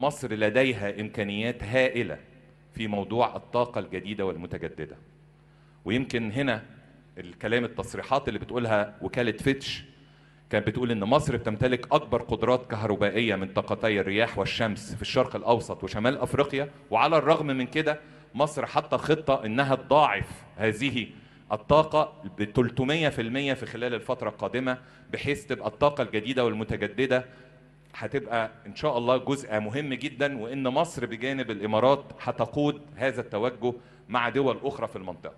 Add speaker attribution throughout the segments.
Speaker 1: مصر لديها إمكانيات هائلة في موضوع الطاقة الجديدة والمتجددة. ويمكن هنا الكلام التصريحات اللي بتقولها وكالة فيتش كانت بتقول إن مصر بتمتلك أكبر قدرات كهربائية من طاقتي الرياح والشمس في الشرق الأوسط وشمال أفريقيا. وعلى الرغم من كده مصر حاطة خطة إنها تضاعف هذه الطاقة ب 300% في خلال الفترة القادمة بحيث تبقى الطاقة الجديدة والمتجددة هتبقى إن شاء الله جزء مهم جدا وإن مصر بجانب الإمارات هتقود هذا التوجه مع دول أخرى في المنطقة.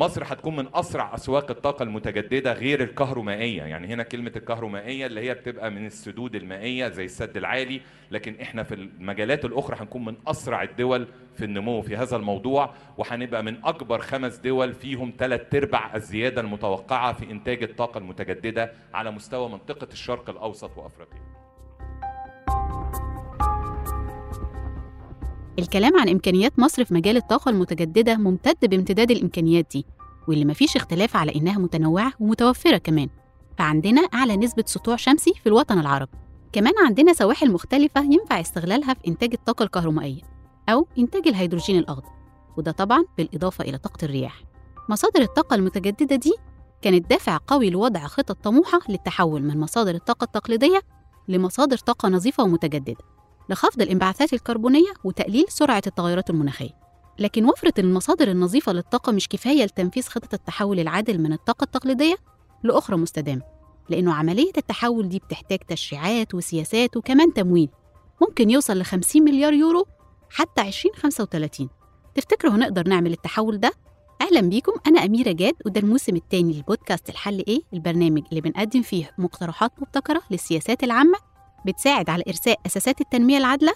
Speaker 1: مصر هتكون من أسرع أسواق الطاقة المتجددة غير الكهرومائية، يعني هنا كلمة الكهرومائية اللي هي بتبقى من السدود المائية زي السد العالي، لكن إحنا في المجالات الأخرى هنكون من أسرع الدول في النمو في هذا الموضوع وهنبقى من أكبر خمس دول فيهم ثلاث ارباع الزيادة المتوقعة في إنتاج الطاقة المتجددة على مستوى منطقة الشرق الأوسط وأفريقيا.
Speaker 2: الكلام عن إمكانيات مصر في مجال الطاقة المتجددة ممتد بامتداد الإمكانيات دي واللي مفيش اختلاف على إنها متنوعة ومتوفرة كمان. فعندنا أعلى نسبة سطوع شمسي في الوطن العربي. كمان عندنا سواحل مختلفة ينفع استغلالها في إنتاج الطاقة الكهرومائية أو إنتاج الهيدروجين الأخضر وده طبعا بالإضافة إلى طاقة الرياح. مصادر الطاقة المتجددة دي كانت دافع قوي لوضع خطط طموحة للتحول من مصادر الطاقة التقليدية لمصادر طاقة نظيفة ومتجددة. لخفض الانبعاثات الكربونية وتقليل سرعة التغيرات المناخية. لكن وفرة المصادر النظيفة للطاقة مش كفاية لتنفيذ خطة التحول العادل من الطاقة التقليدية لأخرى مستدامة لأنه عملية التحول دي بتحتاج تشريعات وسياسات وكمان تمويل. ممكن يوصل ل 50 مليار يورو حتى 2035 تفتكروا هنقدر نعمل التحول ده؟ أهلا بيكم أنا أميرة جاد وده الموسم الثاني للبودكاست الحل إيه؟ البرنامج اللي بنقدم فيه مقترحات مبتكرة للسياسات العامة بتساعد على إرساء أساسات التنمية العادلة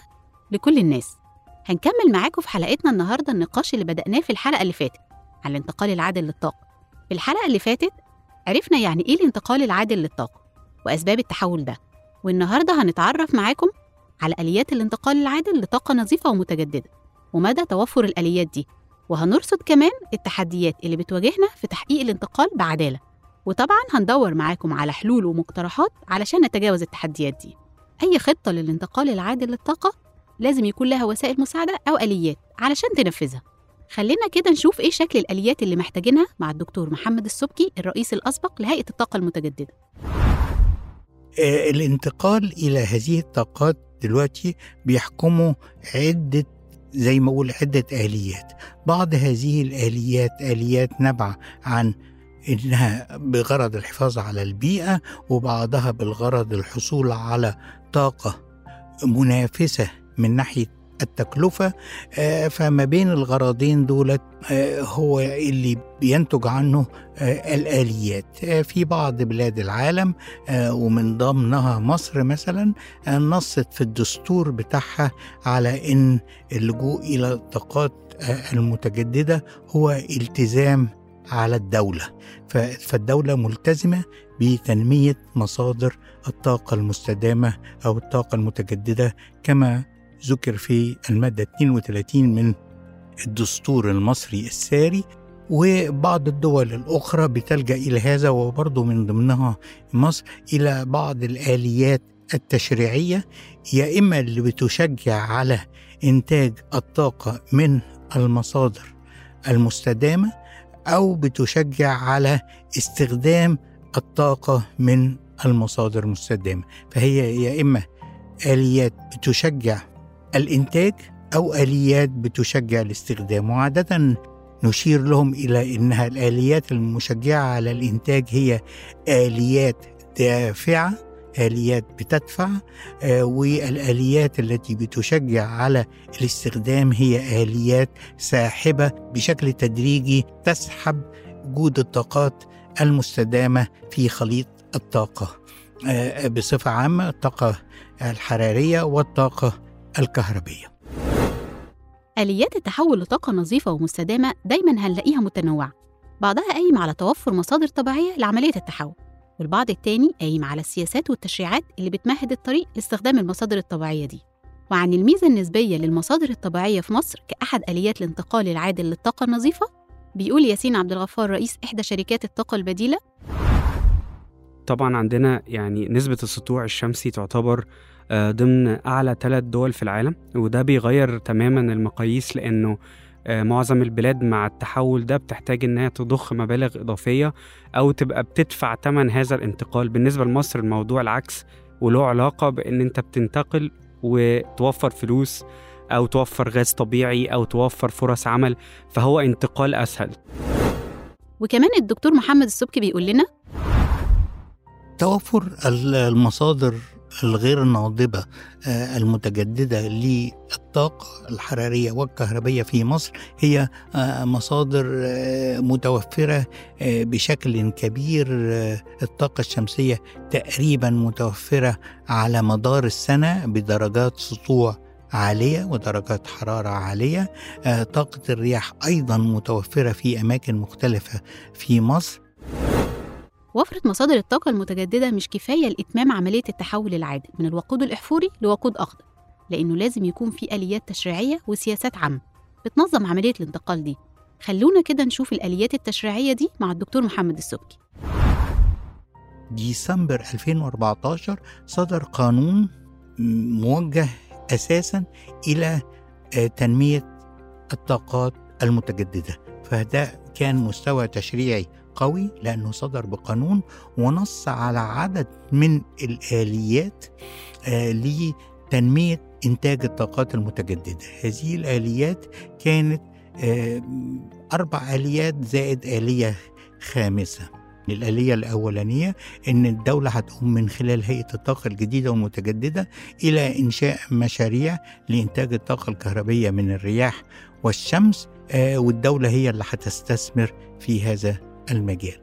Speaker 2: لكل الناس. هنكمل معاكم في حلقتنا النهاردة النقاش اللي بدأناه في الحلقة اللي فاتت عن الانتقال العادل للطاقة. في الحلقة اللي فاتت عرفنا يعني إيه الانتقال العادل للطاقة وأسباب التحول ده. والنهاردة هنتعرف معاكم على آليات الانتقال العادل لطاقة نظيفة ومتجددة ومدى توفر الآليات دي. وهنرصد كمان التحديات اللي بتواجهنا في تحقيق الانتقال بعدالة. وطبعا هندور معاكم على حلول ومقترحات علشان نتجاوز التحديات دي. أي خطة للانتقال العادل للطاقة لازم يكون لها وسائل مساعدة أو آليات علشان تنفذها. خلينا كده نشوف إيه شكل الآليات اللي محتاجينها مع الدكتور محمد السبكي الرئيس الأسبق لهيئة الطاقة المتجددة.
Speaker 3: آه، الانتقال إلى هذه الطاقات دلوقتي بيحكموا عدة زي ما أقول عدة آليات. بعض هذه الآليات آليات نبع عن إنها بغرض الحفاظ على البيئة وبعضها بالغرض الحصول على طاقة منافسة من ناحية التكلفة آه، فما بين الغرضين دولت آه، هو اللي بينتج عنه آه، الآليات. في بعض بلاد العالم ومن ضمنها مصر مثلا نصت في الدستور بتاعها على أن اللجوء إلى الطاقات المتجددة هو التزام على الدولة. فالدولة ملتزمة بتنمية مصادر الطاقة المستدامة أو الطاقة المتجددة كما ذكر في المادة 32 من الدستور المصري الساري. وبعض الدول الأخرى بتلجأ إلى هذا وبرضه من ضمنها مصر إلى بعض الآليات التشريعية يا إما اللي بتشجع على إنتاج الطاقة من المصادر المستدامة أو بتشجع على استخدام الطاقة من المصادر المستدامة فهي يا إما آليات بتشجع الإنتاج أو آليات بتشجع الاستخدام. وعادة نشير لهم إلى أنها الآليات المشجعة على الإنتاج هي آليات دافعة آليات بتدفع آه والآليات التي بتشجع على الاستخدام هي آليات ساحبة بشكل تدريجي تسحب وجود الطاقات المستدامة في خليط الطاقة آه بصفة عامة الطاقة الحرارية والطاقة الكهربية.
Speaker 2: آليات التحول لطاقة نظيفة ومستدامة دايما هنلاقيها متنوعة بعضها قايم على توفر مصادر طبيعية لعملية التحول. والبعض التاني قايم على السياسات والتشريعات اللي بتمهد الطريق لاستخدام المصادر الطبيعية دي. وعن الميزة النسبية للمصادر الطبيعية في مصر كأحد آليات الانتقال العادل للطاقة النظيفة بيقول ياسين عبد الغفار رئيس إحدى شركات الطاقة البديلة.
Speaker 4: طبعا عندنا يعني نسبة السطوع الشمسي تعتبر آه، ضمن أعلى ثلاث دول في العالم وده بيغير تماما المقاييس لأنه معظم البلاد مع التحول ده بتحتاج إنها تضخ مبالغ إضافية أو تبقى بتدفع ثمن هذا الانتقال. بالنسبة لمصر الموضوع العكس وله علاقة بإن أنت بتنتقل وتوفر فلوس أو توفر غاز طبيعي أو توفر فرص عمل فهو انتقال أسهل.
Speaker 2: وكمان الدكتور محمد السبكي بيقول لنا
Speaker 3: توفر ال- المصادر الغير ناضبة آه، المتجددة للطاقة الحرارية والكهربية في مصر هي آه، مصادر آه، متوفرة بشكل كبير الطاقة الشمسية تقريبا متوفرة على مدار السنة بدرجات سطوع عالية ودرجات حرارة عالية طاقة الرياح أيضا متوفرة في أماكن مختلفة في مصر.
Speaker 2: وفرة مصادر الطاقة المتجددة مش كفاية لإتمام عملية التحول العادل من الوقود الأحفوري لوقود أخضر لأنه لازم يكون في آليات تشريعية وسياسات عامة. بتنظم عملية الانتقال دي. خلونا كده نشوف الآليات التشريعية دي مع الدكتور محمد السبكي.
Speaker 3: ديسمبر 2014 صدر قانون موجه أساسا إلى آه، تنمية الطاقات المتجددة فده كان مستوى تشريعي قوي لأنه صدر بقانون ونص على عدد من الآليات آه، لتنمية إنتاج الطاقات المتجددة. هذه الآليات كانت آه، أربع آليات زائد آلية خامسة. الآلية الأولانية إن الدولة هتقوم من خلال هيئة الطاقة الجديدة والمتجددة إلى إنشاء مشاريع لإنتاج الطاقة الكهربية من الرياح والشمس آه، والدولة هي اللي هتستثمر في هذا المجال.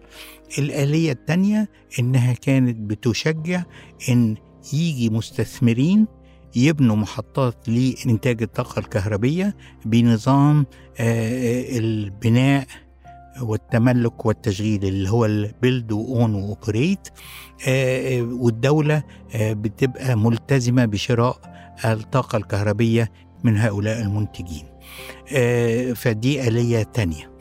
Speaker 3: الآلية الثانية إنها كانت بتشجع إن يجي مستثمرين يبنوا محطات لإنتاج الطاقة الكهربية بنظام آه، البناء والتملك والتشغيل اللي هو ال build own operate والدولة آه، بتبقى ملتزمة بشراء الطاقة الكهربية من هؤلاء المنتجين. آه، فدي آلية تانية.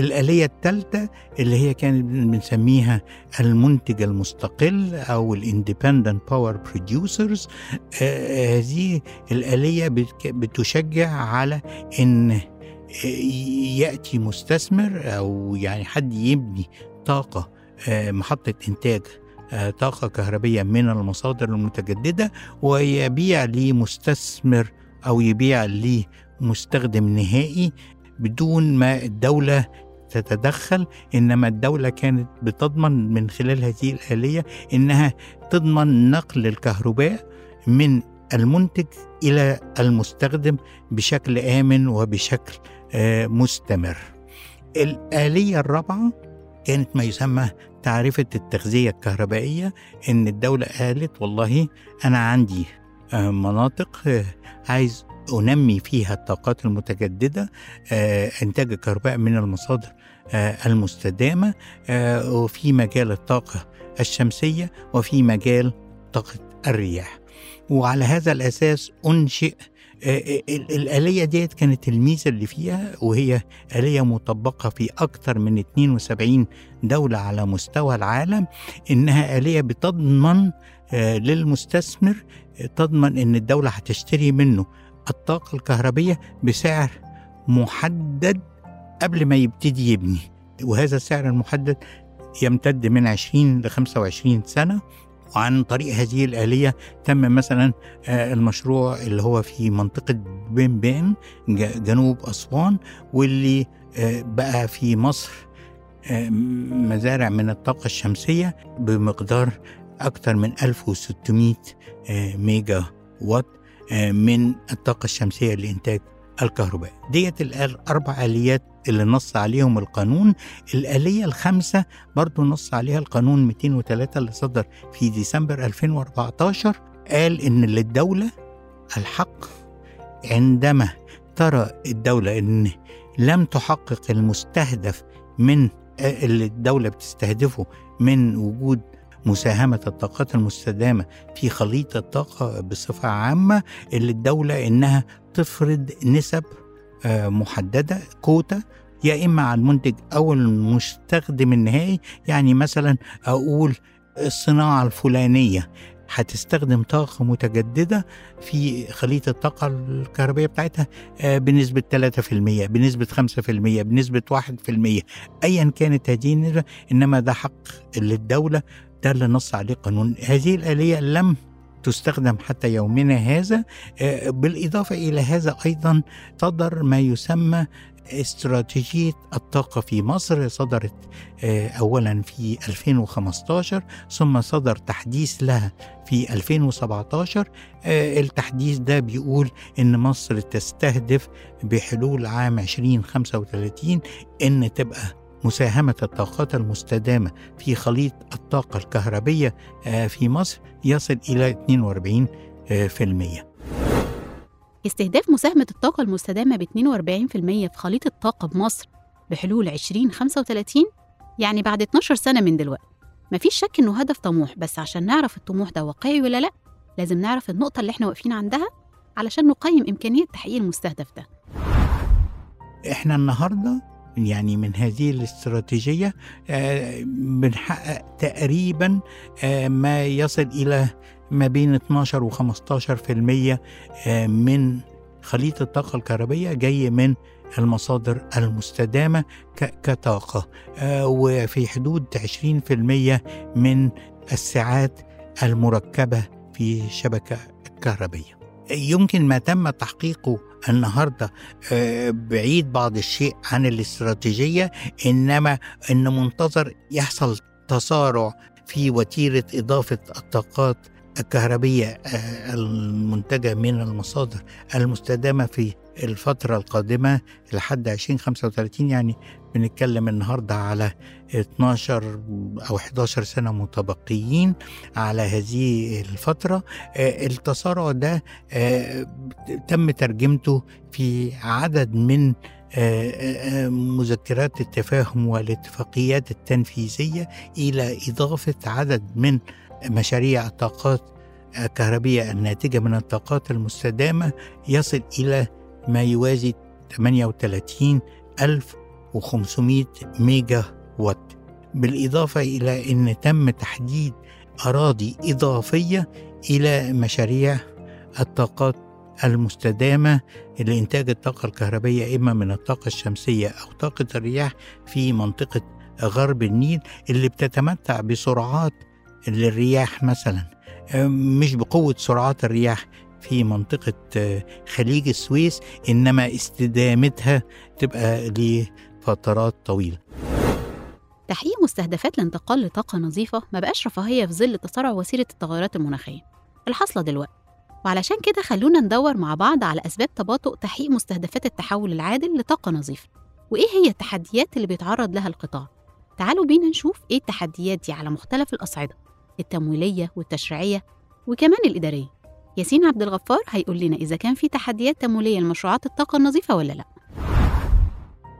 Speaker 3: الآلية الثالثة اللي هي كانت بنسميها المنتج المستقل أو ال independent power producers هذه الآلية بتشجع على إن يأتي مستثمر أو يعني حد يبني طاقة آه، محطة إنتاج آه، طاقة كهربية من المصادر المتجددة ويبيع لمستثمر أو يبيع لمستخدم نهائي بدون ما الدولة تتدخل. إنما الدولة كانت بتضمن من خلال هذه الآلية إنها تضمن نقل الكهرباء من المنتج إلى المستخدم بشكل آمن وبشكل مستمر. الآلية الرابعة كانت ما يسمى تعرفة التغذية الكهربائية إن الدولة قالت والله أنا عندي آه، مناطق آه، عايز أنمي فيها الطاقات المتجددة آه، إنتاج الكهرباء من المصادر آه، المستدامة آه، وفي مجال الطاقة الشمسية وفي مجال طاقة الرياح وعلى هذا الأساس أنشئ آه، الآلية ديت كانت الميزة اللي فيها وهي آلية مطبقة في أكثر من 72 دولة على مستوى العالم إنها آلية بتضمن آه، للمستثمر آه، تضمن إن الدولة هتشتري منه الطاقة الكهربية بسعر محدد قبل ما يبتدي يبني وهذا السعر المحدد يمتد من 20 ل 25 سنة. وعن طريق هذه الآلية تم مثلا آه، المشروع اللي هو في منطقة بين بين جنوب أسوان واللي آه، بقى في مصر آه، مزارع من الطاقة الشمسية بمقدار أكثر من 1600 آه، ميجا وات من الطاقة الشمسية لإنتاج الكهرباء ديت الأربع آليات اللي نص عليهم القانون الآلية الخامسة برضو نص عليها القانون 203 اللي صدر في ديسمبر 2014 قال إن للدولة الحق عندما ترى الدولة إن لم تحقق المستهدف من اللي الدولة بتستهدفه من وجود مساهمة الطاقات المستدامة في خليط الطاقة بصفة عامة اللي الدولة إنها تفرض نسب آه، محددة كوتا يا إما على المنتج أو المستخدم النهائي يعني مثلا أقول الصناعة الفلانية هتستخدم طاقة متجددة في خليط الطاقة الكهربائية بتاعتها آه، بنسبة 3% بنسبة 5% بنسبة 1% أيا كانت هذه النسبة إنما ده حق للدولة ده اللي نص عليه قانون. هذه الآلية لم تستخدم حتى يومنا هذا آه، بالإضافة إلى هذا أيضا صدر ما يسمى استراتيجية الطاقة في مصر صدرت آه، أولا في 2015 ثم صدر تحديث لها في 2017 آه، التحديث ده بيقول إن مصر تستهدف بحلول عام 2035 إن تبقى مساهمة الطاقات المستدامة في خليط الطاقة الكهربية آه، في مصر يصل إلى 42 آه، في المية.
Speaker 2: استهداف مساهمة الطاقة المستدامة ب 42% في خليط الطاقة بمصر بحلول 2035 يعني بعد 12 سنة من دلوقتي. مفيش شك إنه هدف طموح بس عشان نعرف الطموح ده واقعي ولا لأ لازم نعرف النقطة اللي إحنا واقفين عندها علشان نقيم إمكانية تحقيق المستهدف ده.
Speaker 3: إحنا النهارده يعني من هذه الاستراتيجية آه، بنحقق تقريبا آه، ما يصل إلى ما بين 12 و 15 في المية آه، من خليط الطاقة الكهربية جاي من المصادر المستدامة كطاقة آه، وفي حدود 20 في المية من الساعات المركبة في الشبكة الكهربية يمكن ما تم تحقيقه النهارده آه، بعيد بعض الشيء عن الاستراتيجية إنما إن منتظر يحصل تسارع في وتيرة إضافة الطاقات الكهربية آه، المنتجة من المصادر المستدامة في الفترة القادمة لحد 2035 يعني بنتكلم النهاردة على 12 أو 11 سنة متبقيين على هذه الفترة. آه، التسارع ده آه، تم ترجمته في عدد من آه، مذكرات التفاهم والاتفاقيات التنفيذية إلى إضافة عدد من مشاريع الطاقات الكهربية الناتجة من الطاقات المستدامة يصل إلى ما يوازي 38500 ميجا وات. بالإضافة إلى أن تم تحديد أراضي إضافية إلى مشاريع الطاقات المستدامة لإنتاج الطاقة الكهربية إما من الطاقة الشمسية أو طاقة الرياح في منطقة غرب النيل اللي بتتمتع بسرعات للرياح مثلا. مش بقوة سرعات الرياح في منطقة خليج السويس إنما استدامتها تبقى لفترات طويلة.
Speaker 2: تحقيق مستهدفات الانتقال لطاقة نظيفة ما بقاش رفاهية في ظل تسارع وسيلة التغيرات المناخية. الحاصلة دلوقتي. وعلشان كده خلونا ندور مع بعض على أسباب تباطؤ تحقيق مستهدفات التحول العادل لطاقة نظيفة. وإيه هي التحديات اللي بيتعرض لها القطاع؟ تعالوا بينا نشوف إيه التحديات دي على مختلف الأصعدة التمويلية والتشريعية وكمان الإدارية. ياسين عبد الغفار هيقول لنا إذا كان في تحديات تمويلية لمشروعات الطاقة النظيفة ولا لأ.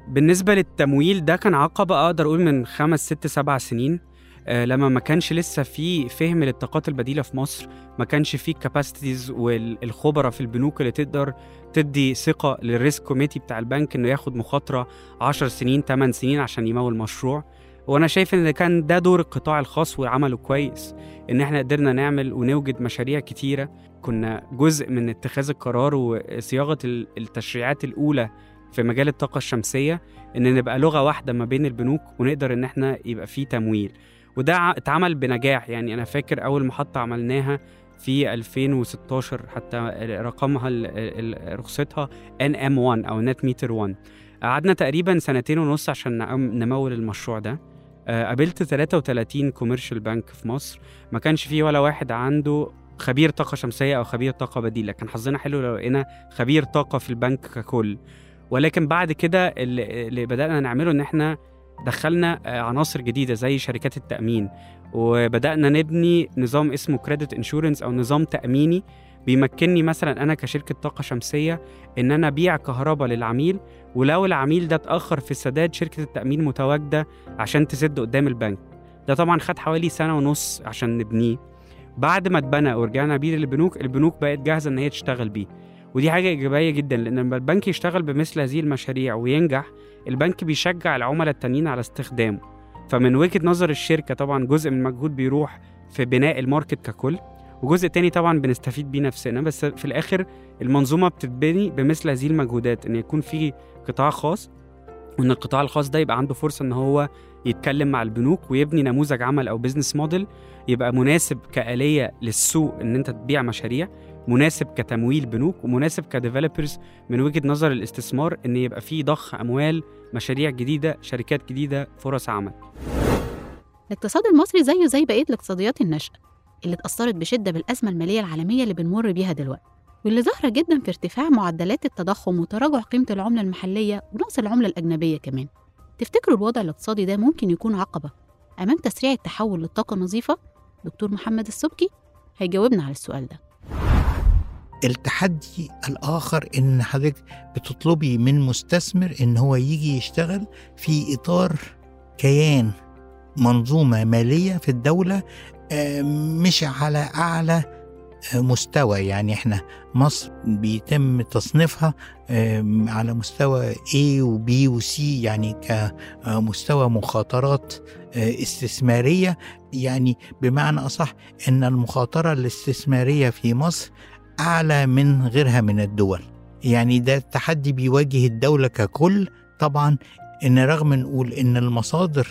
Speaker 4: بالنسبة للتمويل ده كان عقبة أقدر أقول من خمس ست سبع سنين آه، لما ما كانش لسه في فهم للطاقات البديلة في مصر ما كانش في كاباسيتيز والخبرة في البنوك اللي تقدر تدي ثقة لل risk committee بتاع البنك إنه ياخد مخاطرة 10 سنين 8 سنين عشان يمول مشروع وأنا شايف إن كان ده دور القطاع الخاص وعمله كويس إن إحنا قدرنا نعمل ونوجد مشاريع كتيرة. كنا جزء من اتخاذ القرار وصياغة ال- التشريعات الأولى في مجال الطاقة الشمسية إن نبقى لغة واحدة ما بين البنوك ونقدر إن إحنا يبقى فيه تمويل. وده اتعمل بنجاح يعني أنا فاكر أول محطة عملناها في 2016 حتى رقمها ال- ال- رخصتها NM1 أو net meter 1 قعدنا تقريبا سنتين ونص عشان نمول المشروع ده. آه، قابلت 33 commercial bank في مصر. ما كانش فيه ولا واحد عنده خبير طاقة شمسية أو خبير طاقة بديلة. كان حظنا حلو لو لقينا خبير طاقة في البنك ككل. ولكن بعد كده اللي, بدأنا نعمله إن إحنا دخلنا آه، عناصر جديدة زي شركات التأمين. وبدأنا نبني نظام اسمه كريدت انشورنس أو نظام تأميني بيمكنني مثلا أنا كشركة طاقة شمسية إن أنا أبيع كهرباء للعميل. ولو العميل ده اتأخر في السداد شركة التأمين متواجدة عشان تسد قدام البنك. ده طبعا خد حوالي سنة ونص عشان نبنيه. بعد ما اتبنى ورجعنا بيه للبنوك البنوك بقت جاهزة إن هي تشتغل بيه. ودي حاجة إيجابية جدا لأن لما البنك يشتغل بمثل هذه المشاريع وينجح البنك بيشجع العملاء التانيين على استخدامه. فمن وجهة نظر الشركة طبعا جزء من المجهود بيروح في بناء ال market ككل وجزء تاني طبعا بنستفيد بيه نفسنا. بس في الآخر المنظومة بتتبني بمثل هذه المجهودات إن يكون في قطاع خاص وإن القطاع الخاص ده يبقى عنده فرصة إن هو يتكلم مع البنوك ويبني نموذج عمل أو business model يبقى مناسب كآلية للسوق إن أنت تبيع مشاريع مناسب كتمويل بنوك ومناسب ك developers من وجهة نظر الاستثمار إن يبقى فيه ضخ أموال مشاريع جديدة شركات جديدة فرص عمل.
Speaker 2: الاقتصاد المصري زيه زي بقية الاقتصاديات الناشئة اللي اتأثرت بشدة بالأزمة المالية العالمية اللي بنمر بيها دلوقتي واللي ظاهرة جدا في ارتفاع معدلات التضخم وتراجع قيمة العملة المحلية ونقص العملة الأجنبية كمان. تفتكروا الوضع الاقتصادي ده ممكن يكون عقبة أمام تسريع التحول للطاقة النظيفة؟ دكتور محمد السبكي هيجاوبنا على السؤال ده
Speaker 3: التحدي الآخر إن حضرتك بتطلبي من مستثمر إن هو يجي يشتغل في إطار كيان منظومة مالية في الدولة آه، مش على أعلى مستوى يعني إحنا مصر بيتم تصنيفها على مستوى A و B و C يعني كمستوى مخاطرات آه، استثمارية. يعني بمعنى أصح أن المخاطرة الاستثمارية في مصر أعلى من غيرها من الدول. يعني ده التحدي بيواجه الدولة ككل. طبعا إن رغم نقول إن المصادر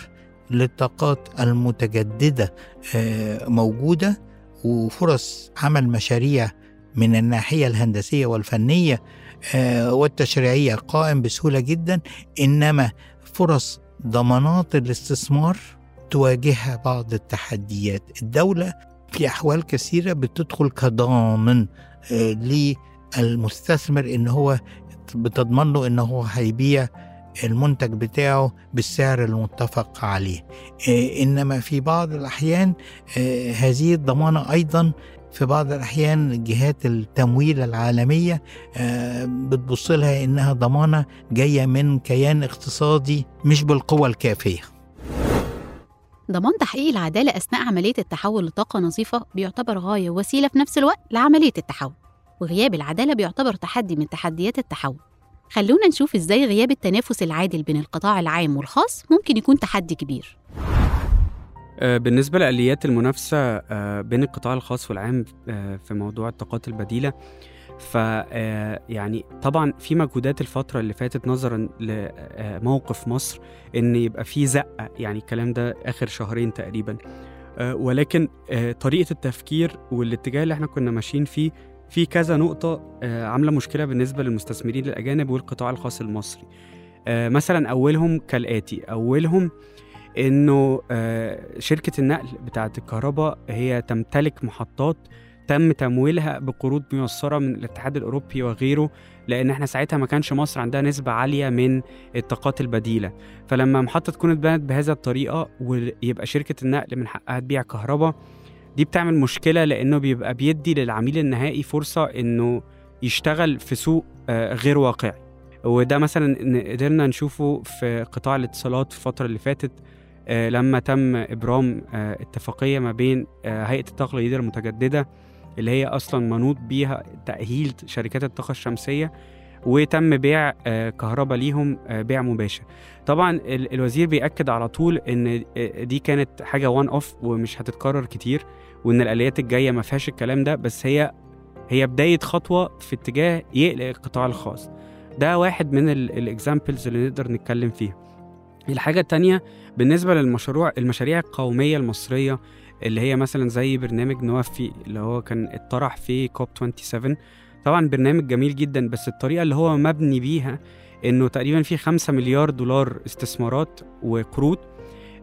Speaker 3: للطاقات المتجددة آه، موجودة وفرص عمل مشاريع من الناحية الهندسية والفنية آه، والتشريعية قائم بسهولة جدا إنما فرص ضمانات الاستثمار تواجهها بعض التحديات. الدولة في أحوال كثيرة بتدخل كضامن آه، للمستثمر إن هو بتضمن له إن هو هيبيع المنتج بتاعه بالسعر المتفق عليه. آه، إنما في بعض الأحيان آه، هذه الضمانة أيضا في بعض الأحيان جهات التمويل العالمية آه، بتبص لها إنها ضمانة جاية من كيان اقتصادي مش بالقوة الكافية.
Speaker 2: ضمان تحقيق العدالة أثناء عملية التحول لطاقة نظيفة بيعتبر غاية ووسيلة في نفس الوقت لعملية التحول وغياب العدالة بيعتبر تحدي من تحديات التحول. خلونا نشوف إزاي غياب التنافس العادل بين القطاع العام والخاص ممكن يكون تحدي كبير.
Speaker 4: آه، بالنسبة لآليات المنافسة آه، بين القطاع الخاص والعام آه، في موضوع الطاقات البديلة ف يعني طبعا في مجهودات الفترة اللي فاتت نظرا لموقف مصر إن يبقى في زقة يعني الكلام ده آخر شهرين تقريبا. ولكن طريقة التفكير والاتجاه اللي إحنا كنا ماشيين فيه في كذا نقطة آه، عاملة مشكلة بالنسبة للمستثمرين الأجانب والقطاع الخاص المصري. آه، مثلا أولهم كالآتي أولهم إنه آه، شركة النقل بتاعة الكهرباء هي تمتلك محطات تم تمويلها بقروض ميسرة من الاتحاد الأوروبي وغيره لأن إحنا ساعتها ما كانش مصر عندها نسبة عالية من الطاقات البديلة. فلما محطة تكون اتبنت بهذا الطريقة ويبقى شركة النقل من حقها تبيع كهرباء دي بتعمل مشكلة لأنه بيبقى بيدي للعميل النهائي فرصة إنه يشتغل في سوق آه، غير واقعي. وده مثلا قدرنا نشوفه في قطاع الاتصالات في الفترة اللي فاتت آه، لما تم إبرام آه، اتفاقية ما بين هيئة الطاقة الجديدة المتجددة اللي هي أصلا منوط بيها تأهيل شركات الطاقة الشمسية وتم بيع كهرباء ليهم بيع مباشر. طبعا ال- الوزير بيأكد على طول إن دي كانت حاجة one off ومش هتتكرر كتير. وإن الآليات الجاية ما فيهاش الكلام ده بس هي هي بداية خطوة في اتجاه يقلق القطاع الخاص. ده واحد من ال examples اللي نقدر نتكلم فيها. الحاجة التانية بالنسبة للمشروع المشاريع القومية المصرية اللي هي مثلا زي برنامج نوفي اللي هو كان اتطرح في كوب 27 طبعا برنامج جميل جدا بس الطريقة اللي هو مبني بيها إنه تقريبا في 5 مليار دولار استثمارات وقروض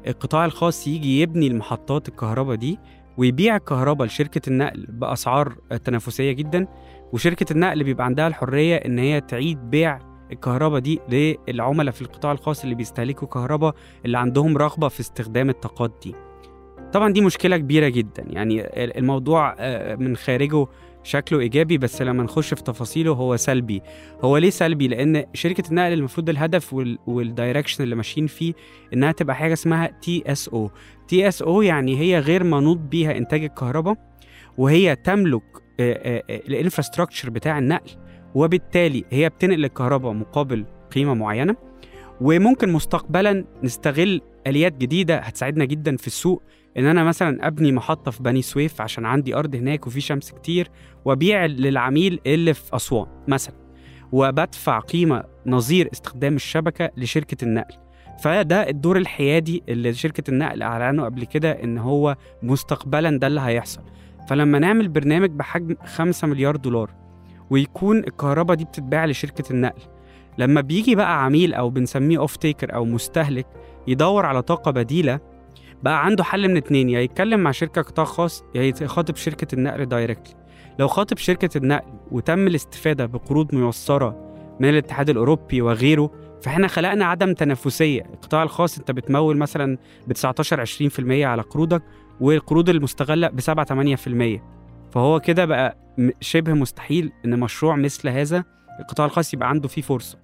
Speaker 4: القطاع الخاص يجي يبني المحطات الكهرباء دي ويبيع الكهرباء لشركة النقل بأسعار تنافسية جدا. وشركة النقل بيبقى عندها الحرية إن هي تعيد بيع الكهرباء دي للعملاء في القطاع الخاص اللي بيستهلكوا كهرباء اللي عندهم رغبة في استخدام الطاقات دي طبعا دي مشكلة كبيرة جدا. يعني الموضوع آه، من خارجه شكله إيجابي بس لما نخش في تفاصيله هو سلبي. هو ليه سلبي؟ لأن شركة النقل المفروض الهدف وال- وال direction اللي ماشيين فيه إنها تبقى حاجة اسمها تي اس أو تي اس أو يعني هي غير منوط بيها إنتاج الكهرباء وهي تملك ال infrastructure بتاع النقل وبالتالي هي بتنقل الكهرباء مقابل قيمة معينة. وممكن مستقبلا نستغل آليات جديدة هتساعدنا جدا في السوق إن أنا مثلا أبني محطة في بني سويف عشان عندي أرض هناك وفي شمس كتير وأبيع للعميل اللي في أسوان مثلا وبدفع قيمة نظير استخدام الشبكة لشركة النقل. فده الدور الحيادي اللي شركة النقل أعلنوا قبل كده إن هو مستقبلا ده اللي هيحصل. فلما نعمل برنامج بحجم 5 مليار دولار ويكون الكهرباء دي بتتباع لشركة النقل لما بيجي بقى عميل أو بنسميه off-taker أو مستهلك يدور على طاقة بديلة بقى عنده حل من اتنين يا يتكلم مع شركة قطاع خاص يا يخاطب شركة النقل directly لو خاطب شركة النقل وتم الاستفادة بقروض ميسرة من الاتحاد الأوروبي وغيره فإحنا خلقنا عدم تنافسية. القطاع الخاص أنت بتمول مثلا ب 19 20% على قروضك والقروض المستغلة ب 7 8% فهو كده بقى شبه مستحيل إن مشروع مثل هذا القطاع الخاص يبقى عنده فيه فرصة.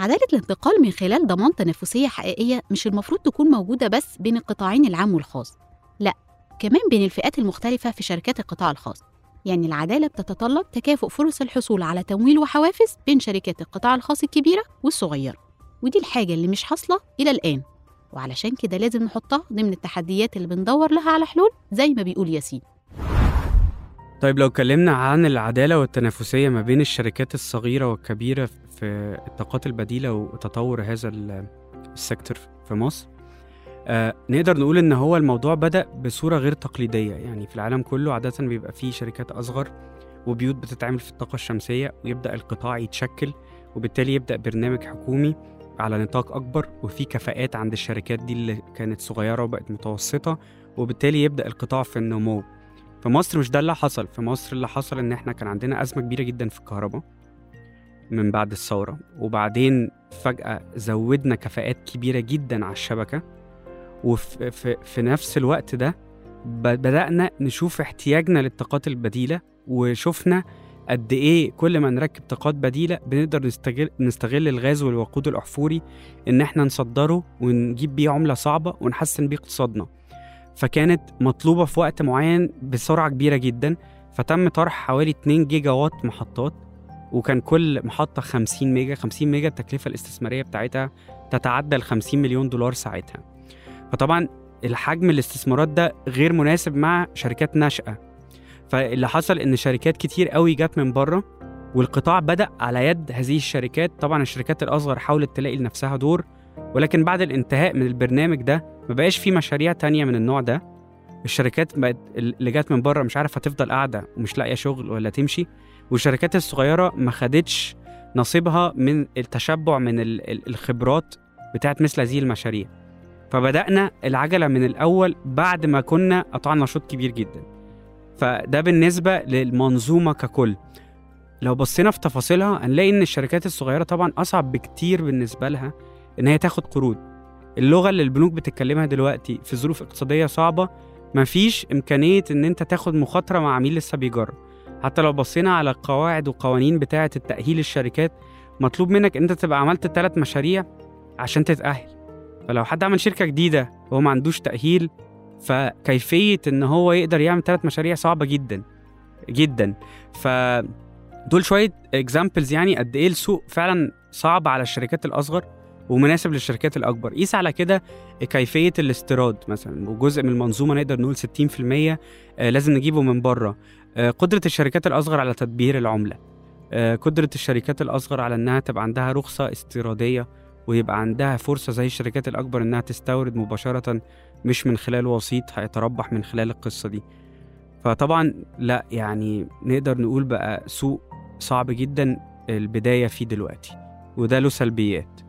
Speaker 2: عدالة الانتقال من خلال ضمان تنافسية حقيقية مش المفروض تكون موجودة بس بين القطاعين العام والخاص. لا كمان بين الفئات المختلفة في شركات القطاع الخاص. يعني العدالة بتتطلب تكافؤ فرص الحصول على تمويل وحوافز بين شركات القطاع الخاص الكبيرة والصغيرة. ودي الحاجة اللي مش حاصلة إلى الآن. وعلشان كده لازم نحطها ضمن التحديات اللي بندور لها على حلول زي ما بيقول ياسين.
Speaker 4: طيب لو اتكلمنا عن العدالة والتنافسية ما بين الشركات الصغيرة والكبيرة في الطاقات البديلة وتطور هذا ال- السيكتور في مصر. آه نقدر نقول إن هو الموضوع بدأ بصورة غير تقليدية. يعني في العالم كله عادة بيبقى فيه شركات أصغر وبيوت بتتعمل في الطاقة الشمسية ويبدأ القطاع يتشكل وبالتالي يبدأ برنامج حكومي على نطاق أكبر وفي كفاءات عند الشركات دي اللي كانت صغيرة وبقت متوسطة وبالتالي يبدأ القطاع في النمو. في مصر مش ده اللي حصل. في مصر اللي حصل إن إحنا كان عندنا أزمة كبيرة جدا في الكهرباء. من بعد الثورة. وبعدين فجأة زودنا كفاءات كبيرة جدا على الشبكة. وفي في, في نفس الوقت ده ب- بدأنا نشوف احتياجنا للطاقات البديلة. وشفنا قد إيه كل ما نركب طاقات بديلة بنقدر نستغل نستغل الغاز والوقود الأحفوري إن إحنا نصدره ونجيب بيه عملة صعبة ونحسن بيه اقتصادنا. فكانت مطلوبة في وقت معين بسرعة كبيرة جدا. فتم طرح حوالي 2 جيجا وات محطات. وكان كل محطة 50 ميجا 50 ميجا التكلفة الاستثمارية بتاعتها تتعدى ال 50 مليون دولار ساعتها. فطبعا الحجم الاستثمارات ده غير مناسب مع شركات ناشئة. فاللي حصل إن شركات كتير قوي جت من بره والقطاع بدأ على يد هذه الشركات. طبعا الشركات الأصغر حاولت تلاقي لنفسها دور ولكن بعد الانتهاء من البرنامج ده ما بقاش في مشاريع تانية من النوع ده. الشركات بقت اللي جت من بره مش عارفة هتفضل قاعدة ومش لاقية شغل ولا تمشي. والشركات الصغيرة ما خدتش نصيبها من التشبع من ال- ال- الخبرات بتاعت مثل هذه المشاريع. فبدأنا العجلة من الأول بعد ما كنا قطعنا شوط كبير جدا. فده بالنسبة للمنظومة ككل. لو بصينا في تفاصيلها هنلاقي إن الشركات الصغيرة طبعا أصعب بكتير بالنسبة لها إن هي تاخد قروض. اللغة اللي البنوك بتتكلمها دلوقتي في ظروف اقتصادية صعبة مفيش إمكانية إن أنت تاخد مخاطرة مع عميل لسه بيجرب. حتى لو بصينا على القواعد وقوانين بتاعة التأهيل الشركات مطلوب منك أنت تبقى عملت ثلاث مشاريع عشان تتأهل. فلو حد عمل شركة جديدة وهو ما عندوش تأهيل فكيفية إن هو يقدر يعمل ثلاث مشاريع صعبة جدا جدا. ف دول شوية اكزامبلز يعني قد إيه السوق فعلا صعب على الشركات الأصغر ومناسب للشركات الأكبر. قيس على كده كيفية الاستيراد مثلا وجزء من المنظومة نقدر نقول 60% آه، لازم نجيبه من بره. قدرة الشركات الأصغر على تدبير العملة. آه، قدرة الشركات الأصغر على إنها تبقى عندها رخصة استيرادية ويبقى عندها فرصة زي الشركات الأكبر إنها تستورد مباشرة مش من خلال وسيط هيتربح من خلال القصة دي. فطبعا لا يعني نقدر نقول بقى سوق صعب جدا البداية فيه دلوقتي وده له سلبيات.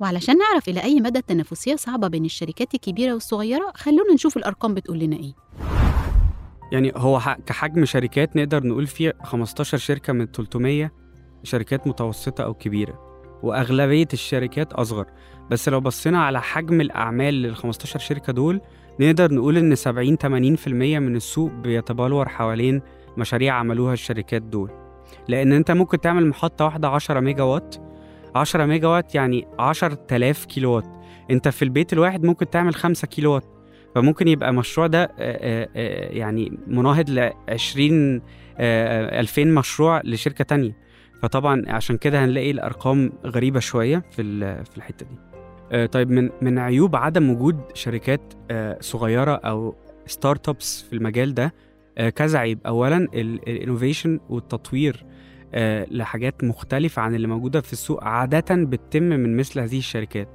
Speaker 2: وعلشان نعرف إلى أي مدى التنافسية صعبة بين الشركات الكبيرة والصغيرة خلونا نشوف الأرقام بتقول لنا إيه.
Speaker 4: يعني هو كحجم شركات نقدر نقول فيه 15 شركة من 300 شركات متوسطة أو كبيرة وأغلبية الشركات أصغر. بس لو بصينا على حجم الأعمال لل 15 شركة دول نقدر نقول إن 70 80% من السوق بيتبلور حوالين مشاريع عملوها الشركات دول. لأن أنت ممكن تعمل محطة واحدة 10 ميجا وات 10 ميجا وات يعني 10000 كيلو وات أنت في البيت الواحد ممكن تعمل 5 كيلو وات فممكن يبقى المشروع ده آه، آه، آه، يعني مناهض ل 20 آه، 2000 مشروع لشركة تانية. فطبعا عشان كده هنلاقي الأرقام غريبة شوية في في الحتة دي. طيب من من عيوب عدم وجود شركات صغيرة أو startups في المجال ده كذا عيب. اولا ال innovation والتطوير لحاجات مختلفة عن اللي موجودة في السوق عادة بتتم من مثل هذه الشركات.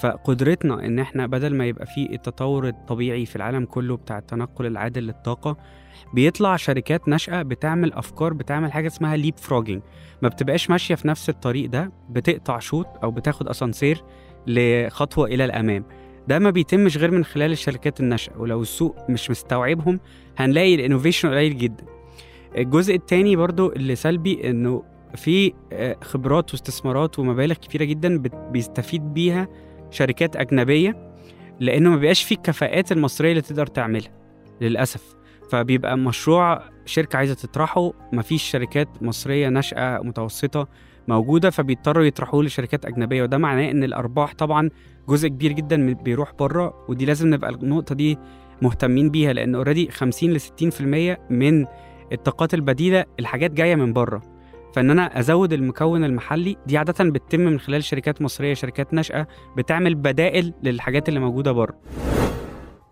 Speaker 4: فقدرتنا إن إحنا بدل ما يبقى في التطور الطبيعي في العالم كله بتاع التنقل العادل للطاقة بيطلع شركات ناشئة بتعمل أفكار بتعمل حاجة اسمها leapfrogging ما بتبقاش ماشية في نفس الطريق ده بتقطع شوط أو بتاخد أسانسير لخطوة إلى الأمام. ده ما بيتمش غير من خلال الشركات الناشئة ولو السوق مش مستوعبهم هنلاقي ال innovation قليل جدا. الجزء التاني برضو اللي سلبي إنه في آه، خبرات واستثمارات ومبالغ كبيره جدا بيستفيد بيها شركات أجنبية لأنه ما بيبقاش في الكفاءات المصرية اللي تقدر تعملها للأسف. فبيبقى مشروع شركة عايزة تطرحه مفيش شركات مصرية ناشئة متوسطة موجودة فبيضطروا يطرحوه لشركات أجنبية. وده معناه إن الأرباح طبعا جزء كبير جدا بيروح بره ودي لازم نبقى النقطة دي مهتمين بيها لأن اوريدي 50 ل 60% من الطاقات البديلة الحاجات جاية من بره. فإن أنا أزود المكون المحلي دي عادة بتتم من خلال شركات مصرية شركات ناشئة بتعمل بدائل للحاجات اللي موجودة بره.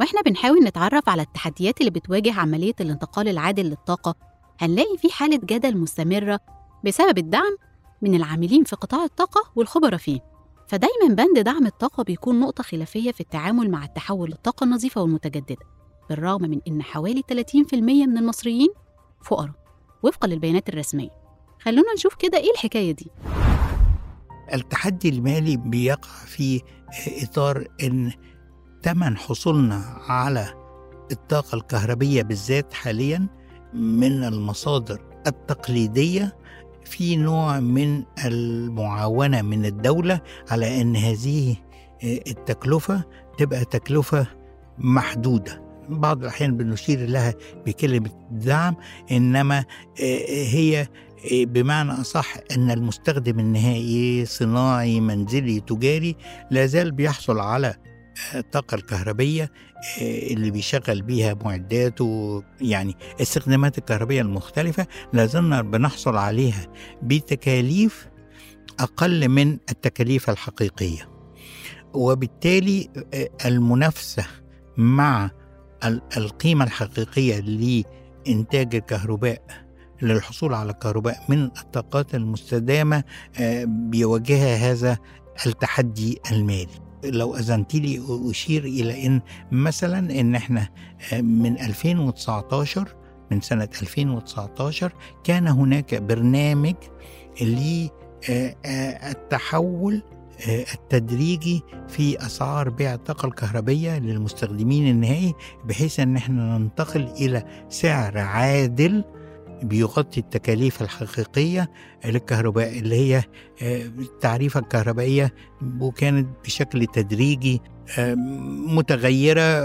Speaker 2: وإحنا بنحاول نتعرف على التحديات اللي بتواجه عملية الانتقال العادل للطاقة. هنلاقي في حالة جدل مستمرة بسبب الدعم من العاملين في قطاع الطاقة والخبراء فيه فدايما بند دعم الطاقة بيكون نقطة خلافية في التعامل مع التحول للطاقة النظيفة والمتجددة بالرغم من إن حوالي 30% من المصريين فقراء. وفقا للبيانات الرسمية. خلونا نشوف كده إيه الحكاية دي.
Speaker 3: التحدي المالي بيقع في إطار إن ثمن حصولنا على الطاقة الكهربية بالذات حاليا من المصادر التقليدية في نوع من المعاونة من الدولة على أن هذه التكلفة تبقى تكلفة محدودة. بعض الأحيان بنشير لها بكلمة دعم إنما هي بمعنى أصح أن المستخدم النهائي صناعي منزلي تجاري لا زال بيحصل على الطاقة الكهربية اللي بيشغل بيها معداته يعني استخدامات الكهربية المختلفة لازلنا بنحصل عليها بتكاليف أقل من التكاليف الحقيقية. وبالتالي المنافسة مع القيمة الحقيقية لإنتاج الكهرباء للحصول على الكهرباء من الطاقات المستدامة بيواجهها هذا التحدي المالي. لو أذنت لي أشير إلى أن مثلا أن إحنا من 2019 من سنة 2019 كان هناك برنامج للتحول التدريجي في أسعار بيع الطاقة الكهربية للمستخدمين النهائي بحيث إن إحنا ننتقل إلى سعر عادل بيغطي التكاليف الحقيقية للكهرباء اللي هي التعريفه الكهربائية وكانت بشكل تدريجي متغيرة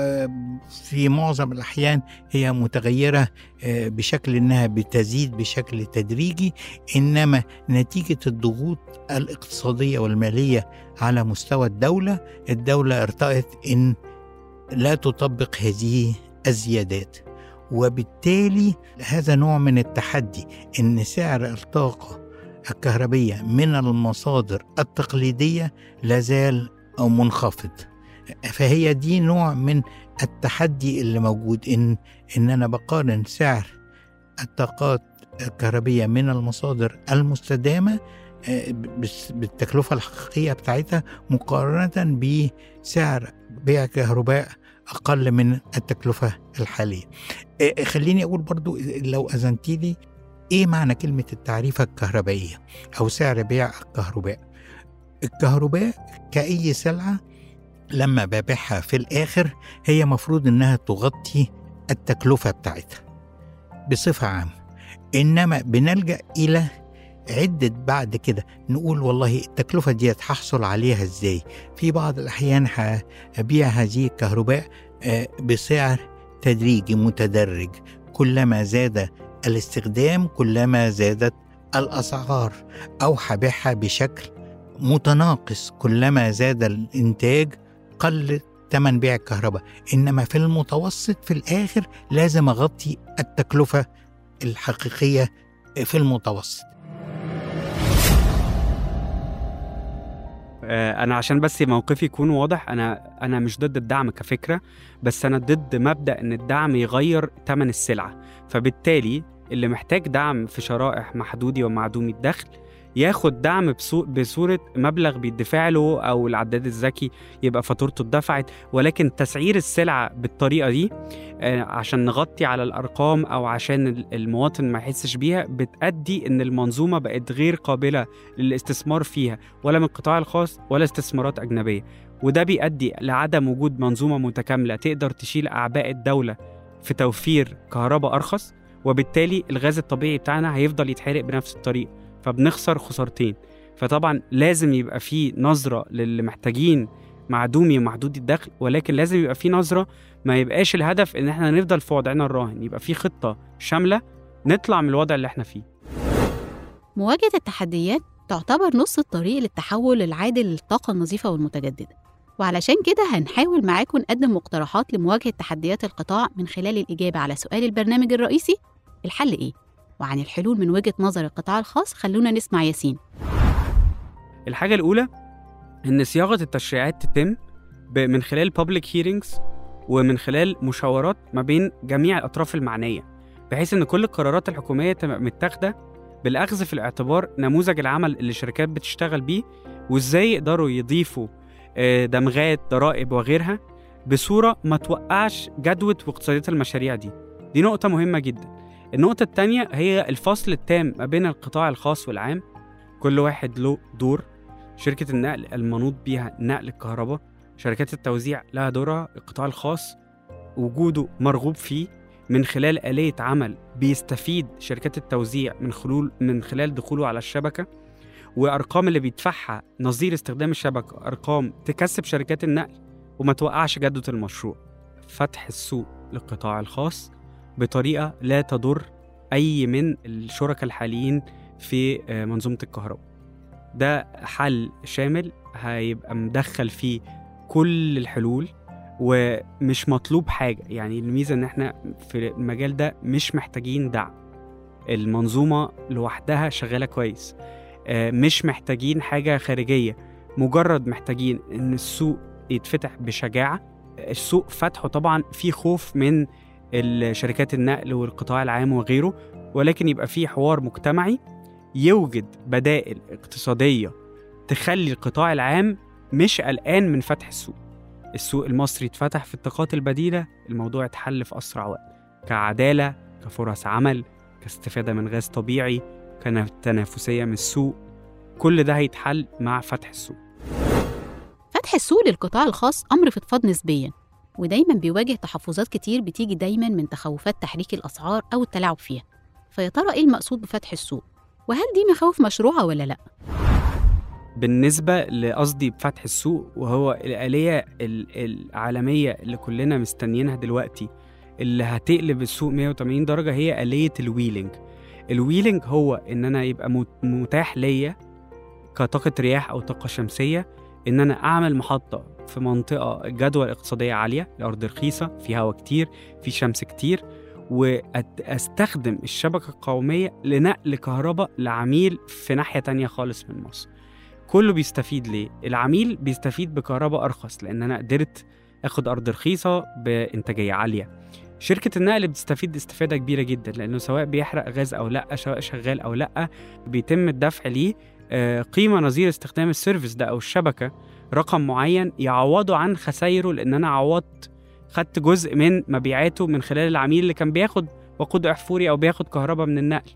Speaker 3: في معظم الأحيان هي متغيرة بشكل إنها بتزيد بشكل تدريجي إنما نتيجة الضغوط الاقتصادية والمالية على مستوى الدولة الدولة أرتأت إن لا تطبق هذه الزيادات. وبالتالي هذا نوع من التحدي إن سعر الطاقة الكهربية من المصادر التقليدية لازال أو منخفض. فهي دي نوع من التحدي اللي موجود إن ان أنا بقارن سعر الطاقات الكهربية من المصادر المستدامة بالتكلفة الحقيقية بتاعتها مقارنة بسعر بيع كهرباء أقل من التكلفة الحالية. خليني أقول برضو لو اذنت لي إيه معنى كلمة التعريفه الكهربائية أو سعر بيع الكهرباء؟ الكهرباء كأي سلعة لما ببيعها في الآخر هي مفروض إنها تغطي التكلفة بتاعتها بصفة عامة. إنما بنلجأ إلى عدة بعد كده نقول والله التكلفة دي هحصل عليها إزاي؟ في بعض الأحيان هبيع هذه الكهرباء بسعر تدريجي متدرج كلما زاد الاستخدام كلما زادت الأسعار. أو هبيعها بشكل متناقص كلما زاد الإنتاج قل ثمن بيع الكهرباء. إنما في المتوسط في الآخر لازم أغطي التكلفة الحقيقية في المتوسط.
Speaker 4: أنا عشان بس موقفي يكون واضح أنا أنا مش ضد الدعم كفكرة بس أنا ضد مبدأ إن الدعم يغير ثمن السلعة. فبالتالي اللي محتاج دعم في شرائح محدودي ومعدومي الدخل ياخد دعم بصو- بصورة مبلغ بيدفع له أو العداد الذكي يبقى فاتورته اتدفعت ولكن تسعير السلعة بالطريقة دي آه، عشان نغطي على الأرقام أو عشان ال- المواطن ما يحسش بيها بتأدي إن المنظومة بقت غير قابلة للاستثمار فيها ولا من القطاع الخاص ولا استثمارات أجنبية. وده بيؤدي لعدم وجود منظومة متكاملة تقدر تشيل أعباء الدولة في توفير كهرباء أرخص وبالتالي الغاز الطبيعي بتاعنا هيفضل يتحرق بنفس الطريقة. فبنخسر خسارتين. فطبعا لازم يبقى في نظرة للي محتاجين معدومي ومحدودي الدخل ولكن لازم يبقى في نظرة ما يبقاش الهدف إن إحنا نفضل في وضعنا الراهن. يبقى في خطة شاملة نطلع من الوضع اللي إحنا فيه.
Speaker 2: مواجهة التحديات تعتبر نص الطريق للتحول العادل للطاقة النظيفة والمتجددة. وعلشان كده هنحاول معاكم نقدم مقترحات لمواجهة تحديات القطاع من خلال الإجابة على سؤال البرنامج الرئيسي الحل إيه؟ وعن الحلول من وجهة نظر القطاع الخاص خلونا نسمع ياسين.
Speaker 4: الحاجة الأولى إن صياغة التشريعات تتم من خلال public hearings ومن خلال مشاورات ما بين جميع الأطراف المعنية بحيث إن كل القرارات الحكومية تبقى متاخدة بالأخذ في الاعتبار نموذج العمل اللي الشركات بتشتغل بيه وإزاي يقدروا يضيفوا آه، دمغات ضرائب وغيرها بصورة ما توقعش جدوى واقتصادية المشاريع دي. دي نقطة مهمة جدا. النقطة التانية هي الفصل التام ما بين القطاع الخاص والعام. كل واحد له دور. شركة النقل المنوط بيها نقل الكهرباء. شركات التوزيع لها دورها. القطاع الخاص وجوده مرغوب فيه. من خلال آلية عمل بيستفيد شركات التوزيع من خلول من خلال دخوله على الشبكة. وأرقام اللي بيدفعها نظير استخدام الشبكة أرقام تكسب شركات النقل وما توقعش جودة المشروع. فتح السوق للقطاع الخاص. بطريقة لا تضر أي من الشركاء الحاليين في آه، منظومة الكهرباء. ده حل شامل هيبقى مدخل فيه كل الحلول ومش مطلوب حاجة. يعني الميزة إن إحنا في المجال ده مش محتاجين دعم. المنظومة لوحدها شغالة كويس. آه، مش محتاجين حاجة خارجية. مجرد محتاجين إن السوق يتفتح بشجاعة. السوق فتحه طبعا في خوف من شركات النقل والقطاع العام وغيره ولكن يبقى في حوار مجتمعي يوجد بدائل اقتصادية تخلي القطاع العام مش قلقان من فتح السوق. السوق المصري اتفتح في الطاقات البديلة الموضوع اتحل في أسرع وقت كعدالة كفرص عمل كاستفادة من غاز طبيعي كتنافسية من السوق. كل ده هيتحل مع فتح السوق.
Speaker 2: فتح السوق للقطاع الخاص أمر فضفاض نسبيا. ودايما بيواجه تحفظات كتير بتيجي دايما من تخوفات تحريك الأسعار أو التلاعب فيها فيا ترى إيه المقصود بفتح السوق؟ وهل دي مخاوف مشروعة ولا لأ؟
Speaker 4: بالنسبة لقصدي بفتح السوق وهو الآلية ال- العالمية اللي كلنا مستنيينها دلوقتي اللي هتقلب السوق 180 درجة هي آلية ال wheeling ال wheeling هو إن أنا يبقى مت- متاح ليا كطاقة رياح أو طاقة شمسية إن أنا أعمل محطة في منطقة الجدوى الاقتصادية عالية الأرض رخيصة في هواء كتير في شمس كتير وأستخدم الشبكة القومية لنقل كهرباء لعميل في ناحية تانية خالص من مصر كله بيستفيد ليه؟ العميل بيستفيد بكهرباء أرخص لأن أنا قدرت آخد أرض رخيصة بإنتاجية عالية شركة النقل بتستفيد استفادة كبيرة جدا لأنه سواء بيحرق غاز أو لأ سواء شغال أو لأ بيتم الدفع ليه آه، قيمة نظير استخدام السيرفيس ده أو الشبكة رقم معين يعوضه عن خسايره لأن أنا عوضت خدت جزء من مبيعاته من خلال العميل اللي كان بياخد وقود احفوري أو بياخد كهرباء من النقل.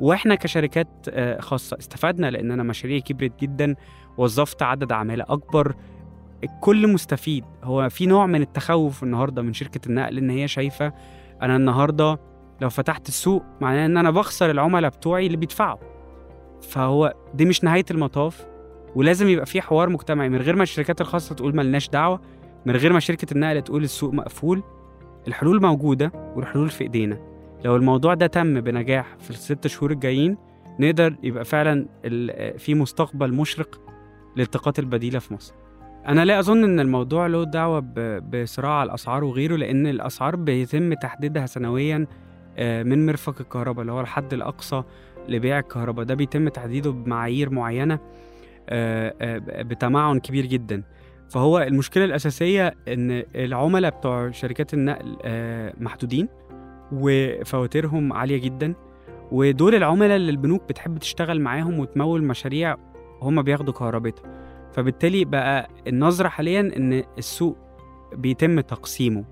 Speaker 4: وإحنا كشركات آه، خاصة استفدنا لأن أنا مشاريعي كبرت جدا وظفت عدد عمالة أكبر. الكل مستفيد. هو في نوع من التخوف النهارده من شركة النقل إن هي شايفة أنا النهارده لو فتحت السوق معناه إن أنا بخسر العملاء بتوعي اللي بيدفعوا. فهو دي مش نهاية المطاف. ولازم يبقى في حوار مجتمعي من غير ما الشركات الخاصة تقول ملناش دعوة من غير ما شركة النقل تقول السوق مقفول. الحلول موجودة والحلول في إيدينا. لو الموضوع ده تم بنجاح في الست شهور الجايين نقدر يبقى فعلا في مستقبل مشرق للطاقات البديلة في مصر. أنا لا أظن إن الموضوع له دعوة ب- بصراع الأسعار وغيره لأن الأسعار بيتم تحديدها سنويا آه، من مرفق الكهرباء اللي هو الحد الأقصى لبيع الكهرباء. ده بيتم تحديده بمعايير معينة. آه، بتمعن كبير جدا. فهو المشكلة الأساسية إن العملاء بتوع شركات النقل آه، محدودين وفواتيرهم عالية جدا. ودول العملاء اللي البنوك بتحب تشتغل معاهم وتمول مشاريع هم بياخدوا كهربتها فبالتالي بقى النظرة حاليا إن السوق بيتم تقسيمه.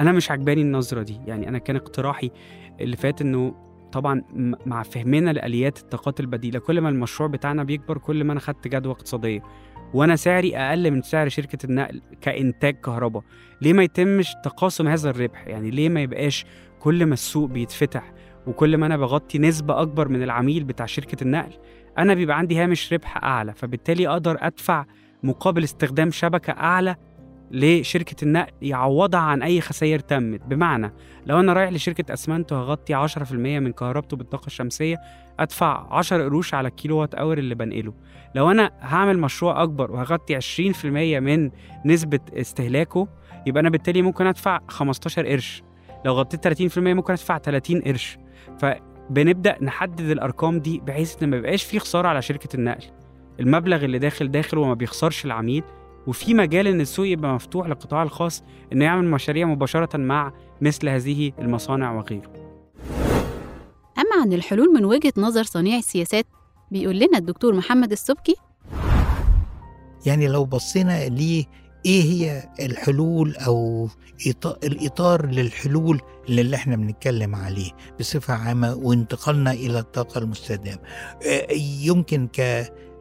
Speaker 4: أنا مش عجباني النظرة دي. يعني أنا كان اقتراحي اللي فات إنه طبعا مع فهمنا لآليات الطاقات البديلة كل ما المشروع بتاعنا بيكبر كل ما أنا خدت جدوى اقتصادية. وأنا سعري أقل من سعر شركة النقل كإنتاج كهرباء. ليه ما يتمش تقاسم هذا الربح؟ يعني ليه ما يبقاش كل ما السوق بيتفتح وكل ما أنا بغطي نسبة أكبر من العميل بتاع شركة النقل؟ أنا بيبقى عندي هامش ربح أعلى فبالتالي أقدر أدفع مقابل استخدام شبكة أعلى لشركة النقل يعوضها عن أي خسائر تمت. بمعنى لو أنا رايح لشركة أسمنت وهغطي 10% من كهربته بالطاقة الشمسية أدفع 10 قروش على الكيلو وات أور اللي بنقله. لو أنا هعمل مشروع أكبر وهغطي 20% من نسبة استهلاكه يبقى أنا بالتالي ممكن أدفع 15 قرش. لو غطيت 30% ممكن أدفع 30 قرش. فبنبدأ نحدد الأرقام دي بحيث إن ما يبقاش في خسارة على شركة النقل. المبلغ اللي داخل داخل وما بيخسرش العميل وفي مجال إن السوق يبقى مفتوح للقطاع الخاص إنه يعمل مشاريع مباشرة مع مثل هذه المصانع وغيره.
Speaker 2: أما عن الحلول من وجهة نظر صانع السياسات بيقول لنا الدكتور محمد السبكي
Speaker 3: يعني لو بصينا ليه إيه هي الحلول أو الإطار للحلول اللي إحنا بنتكلم عليه بصفة عامة وانتقالنا إلى الطاقة المستدامة آه، يمكن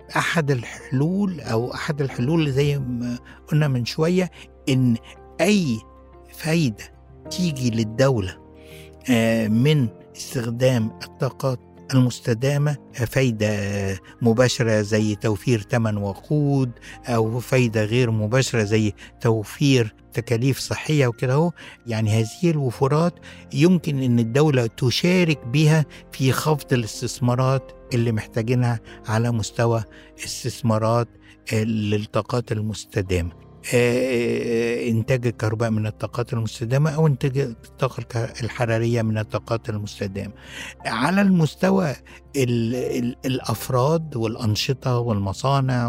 Speaker 3: كاحد الحلول أو أحد الحلول زي ما قلنا من شوية إن أي فايدة تيجي للدولة آه، من استخدام الطاقات المستدامة فايدة مباشرة زي توفير ثمن وقود أو فايدة غير مباشرة زي توفير تكاليف صحية وكده أهو. يعني هذه الوفرات يمكن أن الدولة تشارك بها في خفض الاستثمارات اللي محتاجينها على مستوى استثمارات آه، للطاقات المستدامة. إنتاج الكهرباء من الطاقات المستدامة أو إنتاج الطاقة الحرارية من الطاقات المستدامة. على المستوى ال ال الأفراد والأنشطة والمصانع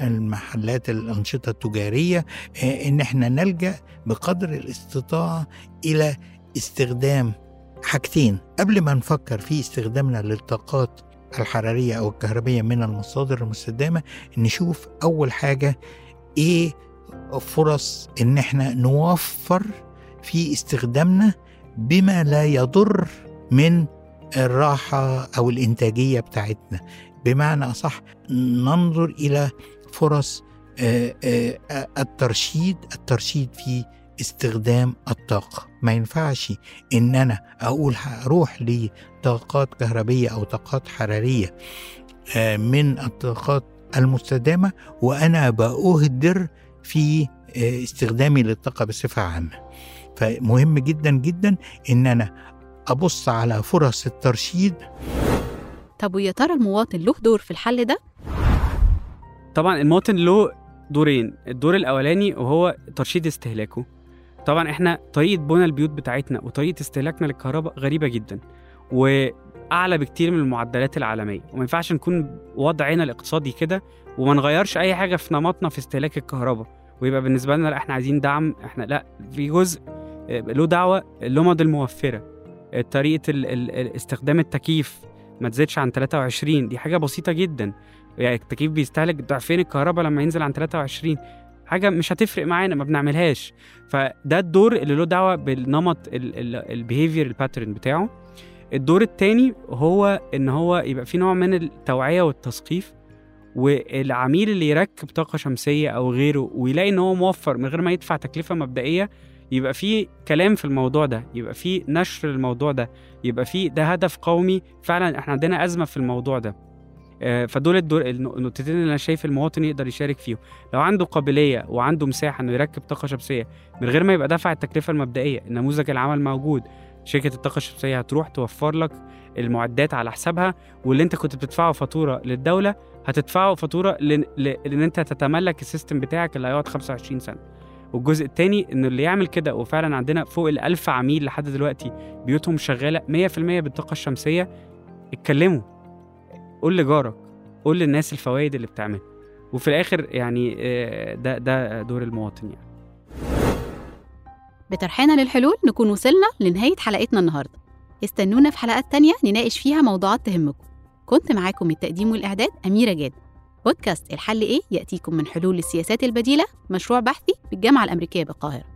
Speaker 3: والمحلات الأنشطة التجارية آه، إن إحنا نلجأ بقدر الاستطاعة إلى استخدام حاجتين. قبل ما نفكر في استخدامنا للطاقات الحرارية أو الكهربية من المصادر المستدامة نشوف أول حاجة إيه فرص إن إحنا نوفر في استخدامنا بما لا يضر من الراحة أو الإنتاجية بتاعتنا. بمعنى أصح ننظر إلى فرص آه، آه، الترشيد الترشيد في استخدام الطاقة. ما ينفعش إن أنا أقول هروح لطاقات كهربية أو طاقات حرارية آه، من الطاقات المستدامة وأنا بأهدر في آه، استخدامي للطاقة بصفة عامة. فمهم جدا جدا إن أنا أبص على فرص الترشيد.
Speaker 2: طب ويا ترى المواطن له دور في الحل ده؟
Speaker 4: طبعا المواطن له دورين الدور الأولاني وهو ترشيد استهلاكه. طبعا إحنا طريقة بنى البيوت بتاعتنا وطريقة استهلاكنا للكهرباء غريبة جدا واعلى بكتير من المعدلات العالمية. وما ينفعش نكون وضعنا الاقتصادي كده وما نغيرش أي حاجة في نمطنا في استهلاك الكهرباء. ويبقى بالنسبة لنا لا إحنا عايزين دعم إحنا لا في جزء آه، له دعوة اللمض الموفرة. آه، طريقة استخدام التكييف ما تزيدش عن 23 دي حاجة بسيطة جدا. يعني التكييف بيستهلك ضعفين الكهرباء لما ينزل عن 23 حاجة مش هتفرق معانا ما بنعملهاش. فده الدور اللي له دعوة بالنمط ال behavior ال pattern بتاعه. الدور التاني هو إن هو يبقى في نوع من التوعية والتثقيف والعميل اللي يركب طاقة شمسية أو غيره ويلاقي إن هو موفر من غير ما يدفع تكلفة مبدئية يبقى في كلام في الموضوع ده يبقى في نشر الموضوع ده يبقى في ده هدف قومي فعلا إحنا عندنا أزمة في الموضوع ده. آه، فدول الدور النق- النقطتين اللي أنا شايف المواطن يقدر يشارك فيهم. لو عنده قابلية وعنده مساحة إنه يركب طاقة شمسية من غير ما يبقى دافع التكلفة المبدئية نموذج العمل موجود شركة الطاقة الشمسية هتروح توفر لك المعدات على حسابها واللي انت كنت بتدفعه فاتورة للدولة هتدفعه فاتورة لأن, انت تتملك السيستم بتاعك اللي هيقعد 25 سنة. والجزء الثاني انه اللي يعمل كده وفعلا عندنا فوق ال 1000 عميل لحد دلوقتي بيوتهم شغالة 100% بالطاقة الشمسية اتكلموا قول لجارك قول للناس الفوائد اللي بتعملها وفي الآخر يعني آه، ده ده دور المواطن يعني.
Speaker 2: بطرحنا للحلول نكون وصلنا لنهاية حلقتنا النهاردة. استنونا في حلقات تانية نناقش فيها موضوعات تهمكم. كنت معاكم التقديم والإعداد أميرة جاد بودكاست الحل إيه يأتيكم من حلول السياسات البديلة مشروع بحثي بالجامعة الأمريكية بالقاهرة.